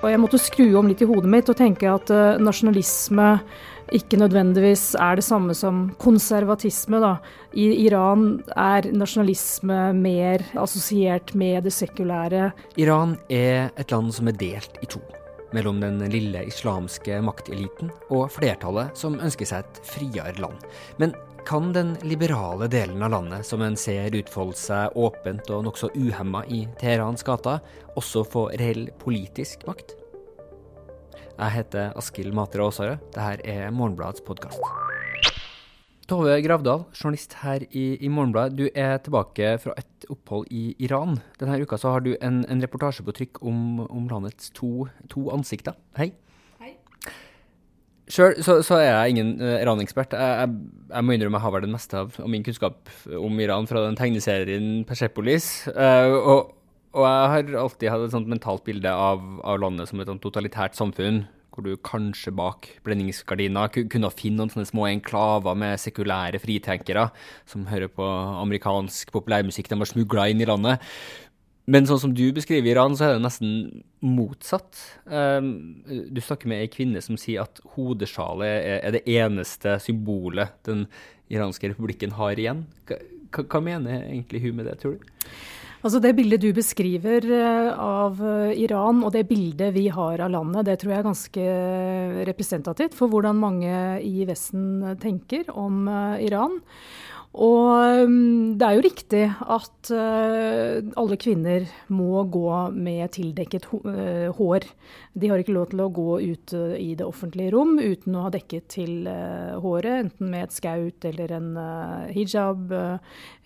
Og jeg måtte skru om litt i hodet mitt og tenke at uh, nasjonalisme ikke nødvendigvis er det samme som konservatisme. Da. I Iran er nasjonalisme mer assosiert med det sekulære. Iran er et land som er delt i to. Mellom den lille islamske makteliten og flertallet som ønsker seg et friere land. Men kan den liberale delen av landet, som en ser utfolde seg åpent og nokså uhemma i Teherans gater, også få reell politisk makt? Jeg heter Askild Matre Aasarød. Dette er Morgenbladets podkast. Tove Gravdal, journalist her i, i, Morgenbladet. Du er tilbake fra et opphold i Iran. Denne uka har du en, en reportasje på trykk om, om landets to, to, ansikter. Hei. Sjøl så, så, er jeg ingen uh, Iran-ekspert. Jeg, jeg, jeg, må innrømme jeg har vel det meste av, min kunnskap om Iran fra den tegneserien Persepolis. Uh, og og jeg har alltid hatt et sånt mentalt bilde av, av landet som et totalitært samfunn, hvor du kanskje bak blendingsgardina kunne finne noen sånne små enklaver med sekulære fritenkere som hører på amerikansk populærmusikk de har smugla inn i landet. Men sånn som du beskriver Iran, så er det nesten motsatt. Um, du snakker med ei kvinne som sier at hodesjalet er, er, det eneste symbolet den iranske republikken har igjen. Hva, hva mener egentlig hun med det, tror du? Altså Det bildet du beskriver eh, av eh, Iran, og det bildet vi har av landet, det tror jeg er ganske representativt for hvordan mange i Vesten tenker om eh, Iran. Og mm, det er jo riktig at uh, alle kvinner må gå med tildekket uh, hår. De har ikke lov til å gå ut uh, i det offentlige rom uten å ha dekket til håret, enten med et skaut eller en hijab,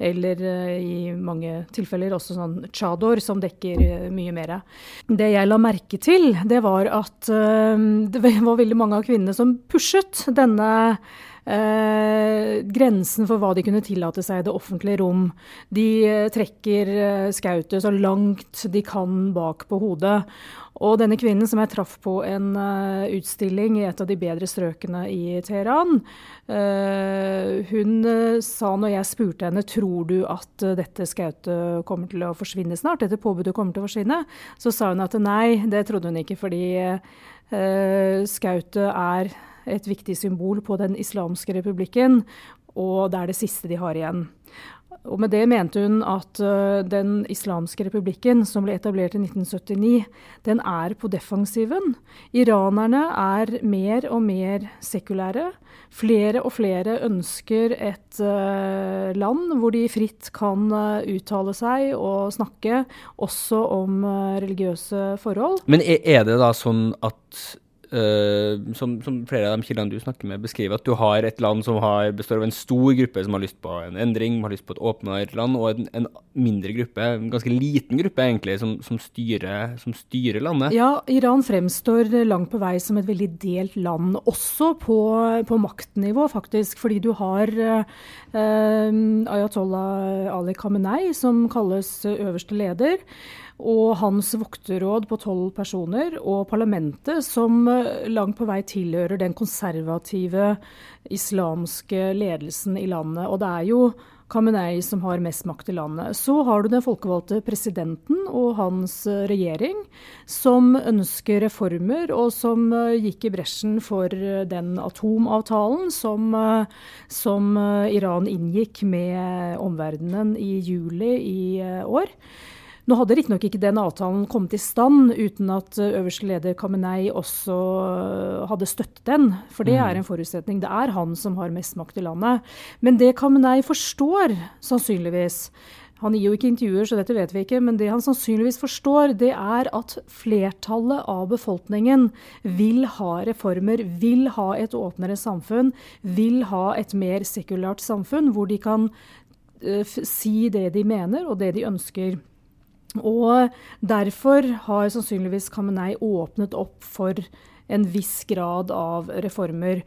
eller i mange tilfeller også sånn chador, som dekker mye mer. Det jeg la merke til, det var at det var veldig mange av kvinnene som pushet denne grensen for hva de kunne tillate seg i det offentlige rom. De eh, trekker eh, skautet så langt de kan bak på hodet. Og denne kvinnen som jeg traff på en utstilling i et av de bedre strøkene i Teheran, hun sa når jeg spurte henne tror du at dette skautet kommer til å forsvinne snart, dette påbudet kommer til å forsvinne, så sa hun at nei, det trodde hun ikke, fordi skautet er et viktig symbol på den islamske republikken, og det er det siste de har igjen. Og Med det mente hun at uh, den islamske republikken, som ble etablert i 1979, den er på defensiven. Iranerne er mer og mer sekulære. Flere og flere ønsker et uh, land hvor de fritt kan uh, uttale seg og snakke, også om religiøse forhold. Men er det da sånn at Uh, som, som, flere av de kildene du snakker med, beskriver, at du har et land som har, består av en stor gruppe som har lyst på en endring, har lyst på et åpnere land, og en, en, mindre gruppe, en ganske liten gruppe egentlig, som, som, styrer, som, styrer, landet. Ja, Iran fremstår langt på vei som et veldig delt land, også på, på maktnivå, faktisk. Fordi du har uh, Ayatollah Ali Khamenei, som kalles øverste leder og hans vokterråd på tolv personer, og parlamentet, som eh, langt på vei tilhører den konservative islamske ledelsen i landet. Og det er jo Khamenei som har mest makt i landet. Så har du den folkevalgte presidenten og hans eh, regjering, som ønsker reformer, og som eh, gikk i bresjen for den atomavtalen som, som Iran inngikk med omverdenen i juli i år. Nå hadde riktignok ikke den avtalen kommet i stand uten at eh, øverste leder Kamenei også eh, hadde støttet den, for det er mm. en forutsetning. Det er han som har mest makt i landet. Men det Kamenei forstår, sannsynligvis han gir jo ikke intervjuer, så dette vet vi ikke, men det han sannsynligvis forstår, det er at flertallet av befolkningen vil ha reformer, vil ha et åpnere samfunn, vil ha et mer sekulært samfunn, hvor de kan uh, si det de mener og det de ønsker. Og derfor har sannsynligvis Khamenei åpnet opp for en viss grad av reformer.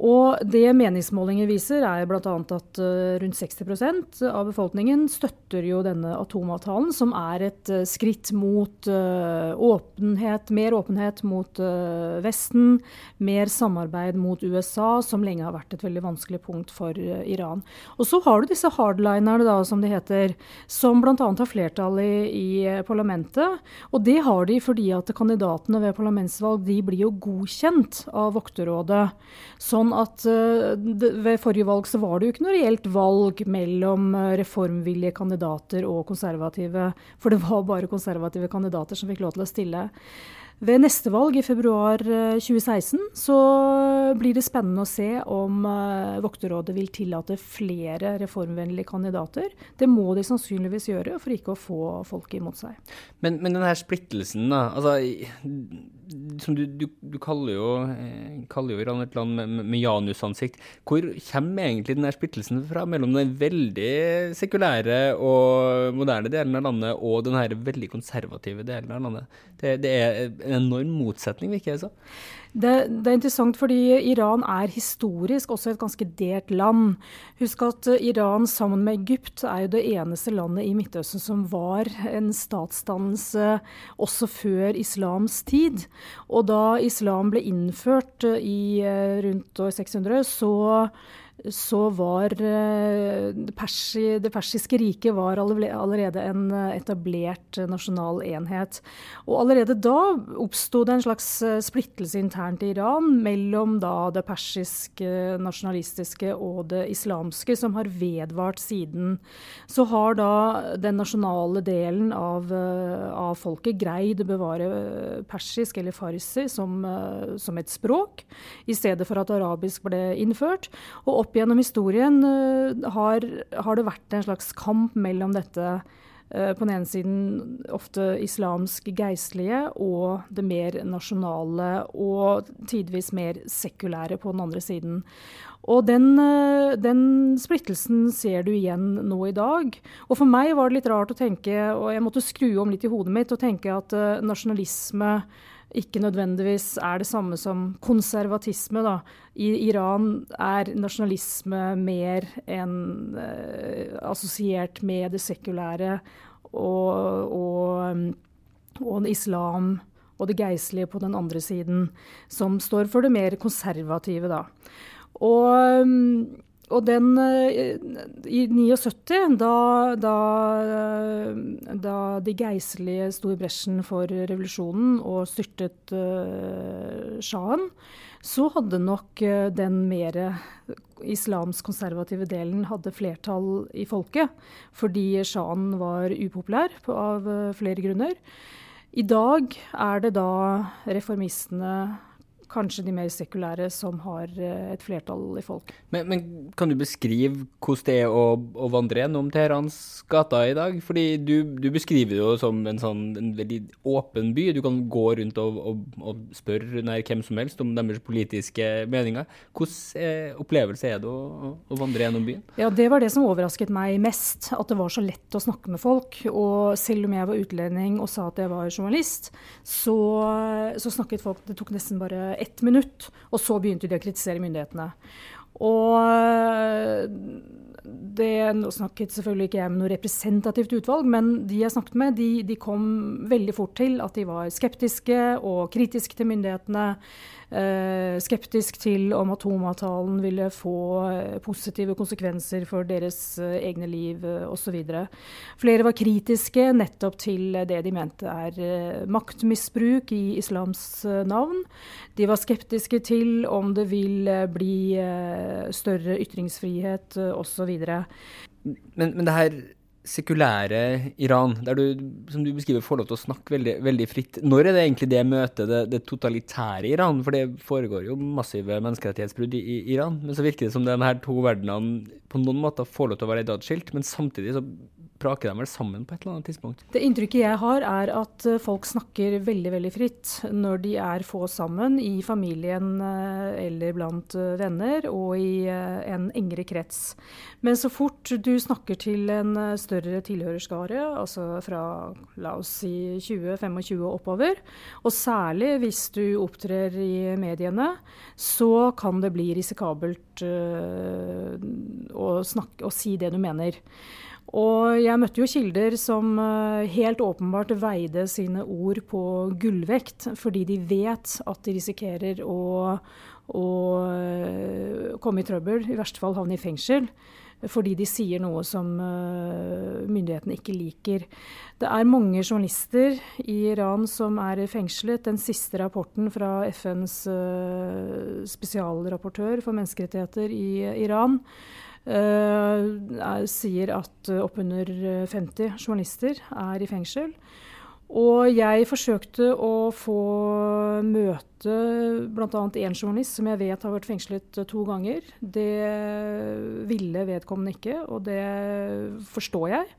Og det meningsmålinger viser, er bl.a. at uh, rundt 60% av befolkningen støtter jo denne atomavtalen, som er et uh, skritt mot uh, åpenhet, mer åpenhet mot Vesten, mer samarbeid mot USA, som lenge har vært et veldig vanskelig punkt for Iran. Og så har du disse hardlinerne, da, som de heter, som bl.a. har flertall i, i, parlamentet. Og det har de fordi at kandidatene ved parlamentsvalg de blir jo godkjent av Vokterrådet. sånn at uh, ved forrige valg så var det jo ikke noe reelt valg mellom uh, reformvillige kandidater og konservative, for det var bare konservative kandidater som fikk lov til å stille. Ved neste valg i februar 2016 eh, så blir det spennende å se om Vokterrådet vil tillate flere reformvennlige kandidater. Det må de sannsynligvis gjøre for ikke å få folket imot seg. Men, men denne splittelsen, da. Altså, som du, du, du kaller, jo, eh, kaller, jo, Iran et land med, med janusansikt. Hvor kommer egentlig denne splittelsen fra mellom den veldig sekulære og moderne delen av landet og den veldig konservative delen av landet? Det, det er en enorm motsetning, virker det som. Det, det, er interessant fordi Iran er historisk også et ganske delt land. Husk at Iran sammen med Egypt er jo det eneste landet i Midtøsten som var en statsdannelse også før islams tid. Og da islam ble innført i eh, rundt år 600, så så var eh, det, persi, det, persiske riket var allerede en eh, etablert nasjonal enhet. Og allerede da oppsto det en slags eh, splittelse internt i Iran mellom det persiske, nasjonalistiske og det islamske, som har vedvart siden. Så har da den nasjonale delen av, av folket greid å bevare persisk eller farsi som, som et språk, i stedet for at arabisk ble innført. og opp gjennom historien uh, har, har, det vært en slags kamp mellom dette uh, på den ene siden ofte islamsk geistlige og det mer nasjonale og tidvis mer sekulære på den andre siden. Og den, uh, den, splittelsen ser du igjen nå i dag. Og for meg var det litt rart å tenke, og jeg måtte skru om litt i hodet mitt og tenke at nasjonalisme ikke nødvendigvis er det samme som konservatisme. Da. I Iran er nasjonalisme mer enn eh, assosiert med det sekulære og, og, og islam og det geistlige på den andre siden, som står for det mer konservative. Da. Og og den eh, I 79, da, da, da de geistlige sto i bresjen for revolusjonen og styrtet uh, sjahen, så hadde nok uh, den mer islamsk konservative delen hadde flertall i folket. Fordi sjahen var upopulær på, av flere grunner. I dag er det da reformistene kanskje de mer sekulære som har eh, et flertall i folk. Men, men kan du beskrive hvordan det er å, å vandre gjennom Teherans gater i dag? Fordi du, du, beskriver det jo som en sånn en veldig åpen by. Du kan gå rundt og, og, og spørre nær hvem som helst om deres politiske meninger. Hvordan eh, opplevelse er det å, å, vandre gjennom byen? Ja, Det var det som overrasket meg mest. At det var så lett å snakke med folk. Og selv om jeg var utlending og sa at jeg var journalist, så, så snakket folk Det tok nesten bare ett minutt, og så begynte de å kritisere myndighetene. Og det nå snakket selvfølgelig ikke jeg med noe representativt utvalg, men de jeg snakket med, de, de kom veldig fort til at de var skeptiske og kritiske til myndighetene. Eh, skeptisk til om atomavtalen ville få eh, positive konsekvenser for deres eh, egne liv osv. Flere var kritiske nettopp til det de mente er maktmisbruk i islams navn. De var skeptiske til om det vil bli større ytringsfrihet osv. Men, men det her sekulære Iran, der du, som du beskriver, får lov til å snakke veldig, veldig fritt. Når er det egentlig det møtet det, det, totalitære Iran? For det foregår jo massive menneskerettighetsbrudd i, i, Iran. Men så virker det som de her to verdenene på noen måter får lov til å være atskilt, men samtidig så praker de vel sammen på et eller annet tidspunkt? Det inntrykket jeg har, er at eh, folk snakker veldig veldig fritt når de er få sammen i familien eh, eller blant eh, venner og i en engere krets. Men så fort du snakker til en større tilhørerskare, altså fra la oss si 20-25 og oppover, og særlig hvis du opptrer i mediene, så kan det bli risikabelt å, snakke, å si det du mener. Og jeg møtte jo kilder som eh, helt åpenbart veide sine ord på gullvekt, fordi de vet at de risikerer å, å eh, komme i trøbbel, i verste fall havne i fengsel. Fordi de sier noe som uh, myndighetene ikke liker. Det er mange journalister i Iran som er fengslet. Den siste rapporten fra FNs spesialrapportør for menneskerettigheter i Iran Uh, sier at oppunder 50 journalister er i fengsel. Og jeg forsøkte å få møte bl.a. én journalist som jeg vet har vært fengslet to ganger. Det ville vedkommende ikke, og det forstår jeg.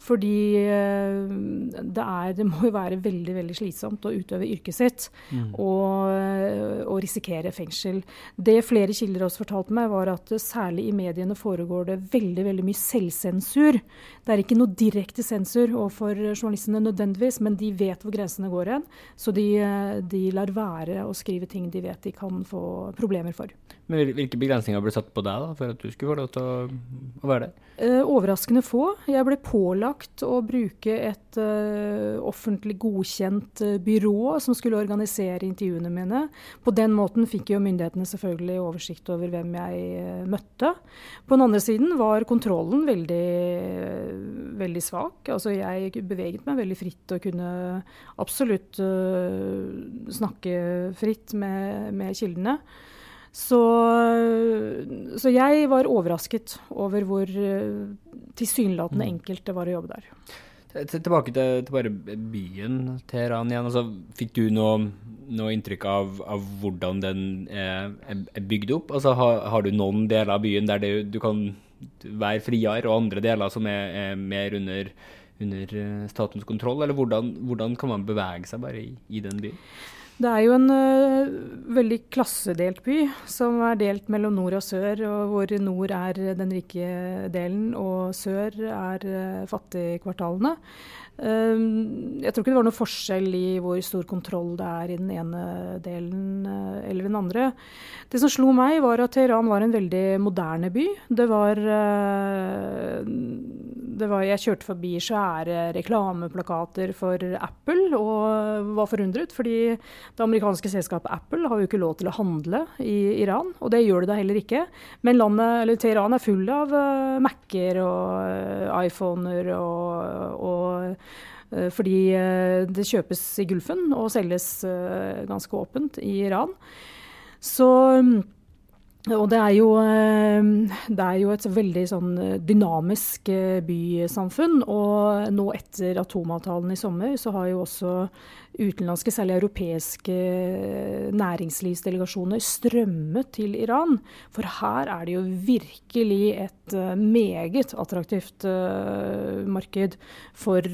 Fordi eh, det, er, det må jo være veldig veldig slitsomt å utøve yrket sitt mm. og, og, risikere fengsel. Det flere kilder også fortalte meg, var at særlig i mediene foregår det veldig veldig mye selvsensur. Det er ikke noe direkte sensur overfor journalistene nødvendigvis, men de vet hvor grensene går hen. Så de, de lar være å skrive ting de vet de kan få problemer for. Men Hvilke begrensninger ble satt på deg da, for at du skulle få lov til å, være der? Eh, overraskende få. Jeg ble pålagt å bruke et eh, offentlig godkjent uh, byrå som skulle organisere intervjuene mine. På den måten fikk jo myndighetene selvfølgelig oversikt over hvem jeg møtte. På den andre siden var kontrollen veldig, veldig svak. Altså jeg beveget meg veldig fritt og kunne absolutt snakke fritt med, med kildene. Så, så, jeg var overrasket over hvor uh, tilsynelatende mm. enkelt det var å jobbe der. Tilbake til, til bare byen Teheran igjen. Altså, fikk du noe, noe inntrykk av, av, hvordan den er, er, bygd opp? Altså, har, har, du noen deler av byen der det, du kan være friere, og andre deler som er, er mer under, under, eh, statens kontroll? Eller hvordan, hvordan, kan man bevege seg bare i, i den byen? Det er jo en uh, veldig klassedelt by, som er delt mellom nord og sør, og hvor nord er den rike delen og sør er uh, fattigkvartalene. Uh, jeg tror ikke det var noe forskjell i hvor stor kontroll det er i den ene delen uh, eller den andre. Det som slo meg, var at Teheran var en veldig moderne by. Det var var, jeg kjørte forbi svære reklameplakater for Apple og var forundret, fordi det amerikanske selskapet Apple har jo ikke lov til å handle i Iran, og det gjør det da heller ikke. Men landet, Teheran er full av uh, Mac-er og uh, iPhoner og, og uh, fordi det kjøpes i Gulfen og selges ganske åpent i Iran. Så og det er, jo, eh, det er, jo, et veldig sånn eh, dynamisk eh, bysamfunn. Og nå etter atomavtalen i sommer, så har jo også utenlandske, særlig europeiske næringslivsdelegasjoner strømmet til Iran. For her er det jo virkelig et meget attraktivt marked for,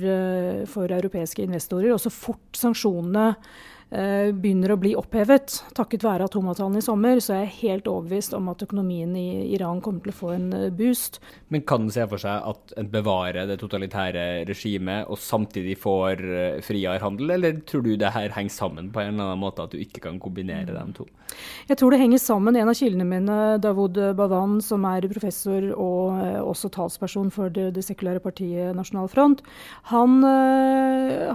for europeiske investorer. Og så fort sanksjonene begynner å bli opphevet takket være atomavtalen i sommer, så er jeg helt overbevist om at økonomien i Iran kommer til å få en eh, boost. Men kan en se for seg at en bevarer det totalitære regimet og samtidig får eh, friere handel, eller tror du det her henger sammen på en eller annen måte, at du ikke kan kombinere dem to? Jeg tror det henger sammen. En av kildene mine, Davud Bavan, som er professor og også talsperson for det, det sekulære partiet Nasjonal Front, han,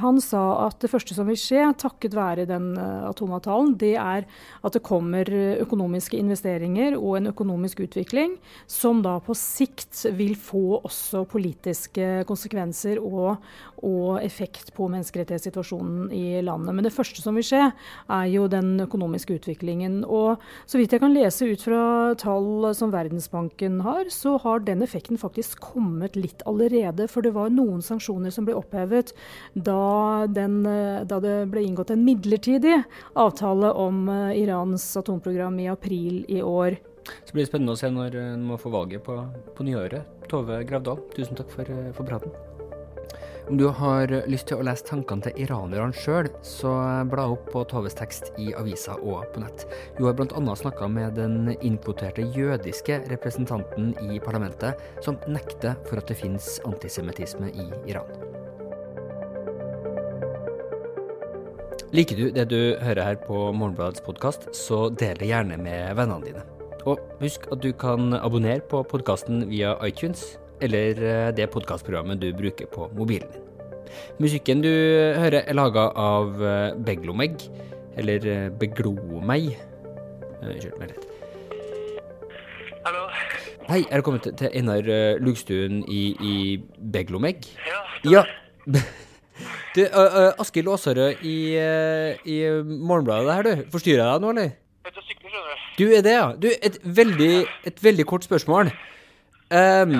han sa at det første som vil skje, takket være i den eh, atomavtalen, det er at det kommer økonomiske investeringer og en økonomisk utvikling som da på sikt vil få også politiske konsekvenser og, og effekt på menneskerettighetssituasjonen i landet. Men det første som vil skje, er jo den økonomiske utviklingen. Og så vidt jeg kan lese ut fra tall som Verdensbanken har, så har den effekten faktisk kommet litt allerede. For det var noen sanksjoner som ble opphevet da, den, eh, da det ble inngått en midlertidig midlertidig avtale om eh, Irans atomprogram i april i år. Så blir det spennende å se når en må få valget på, på nyåret. Tove Gravdal, tusen takk for, eh, for praten. Om du har lyst til å lese tankene til iranerne sjøl, så bla opp på Toves tekst i avisa og på nett. Hun har bl.a. snakka med den innkvoterte jødiske representanten i parlamentet, som nekter for at det finnes antisemittisme i Iran. Liker du det du hører her på Morgenbladets podkast, så del det gjerne med vennene dine. Og husk at du kan abonnere på podkasten via iTunes eller eh, det podkastprogrammet du bruker på mobilen din. Musikken du hører, er laga av eh, Beglomeg, eller eh, Beglomeg. Unnskyld meg litt. Hallo? Hei, er du kommet til Einar Lugstuen i, i Beglomeg? Ja. Ja. Du, uh, uh, Askild Aasarød i, uh, i Morgenbladet her, du. Forstyrrer jeg deg nå, eller? Jeg du sykler, skjønner du? Du er det, ja. Du, et veldig, et veldig kort spørsmål. Um,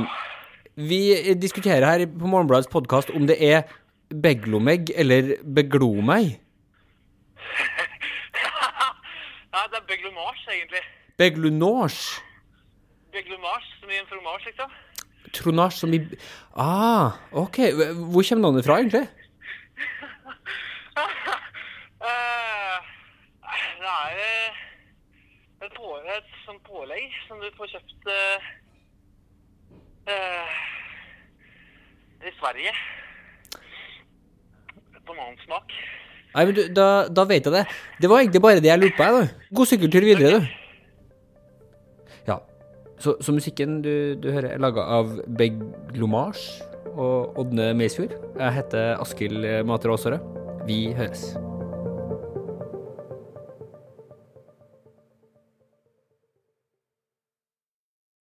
vi diskuterer her på Morgenbladets podkast om det er Beglomeg eller Beglomeg. ja, det er beglomage, egentlig. Beglunage. Beglomage, som i en fromage, liksom. Tronage som i Ah, OK. Hvor kommer navnet fra, egentlig? Eh, det er eh, et, på, et sånt pålegg som du får kjøpt uh, eh, i Sverige. Banansmak. Nei, men du, da, da vet jeg det. Det var egentlig bare det jeg lurte på, jeg. God sykkeltur videre, du. Ja. Så, så musikken du, du hører, er laga av Beglomage og Ådne Meisfjord. Jeg heter Askild Matre Aasarød. Vi høres.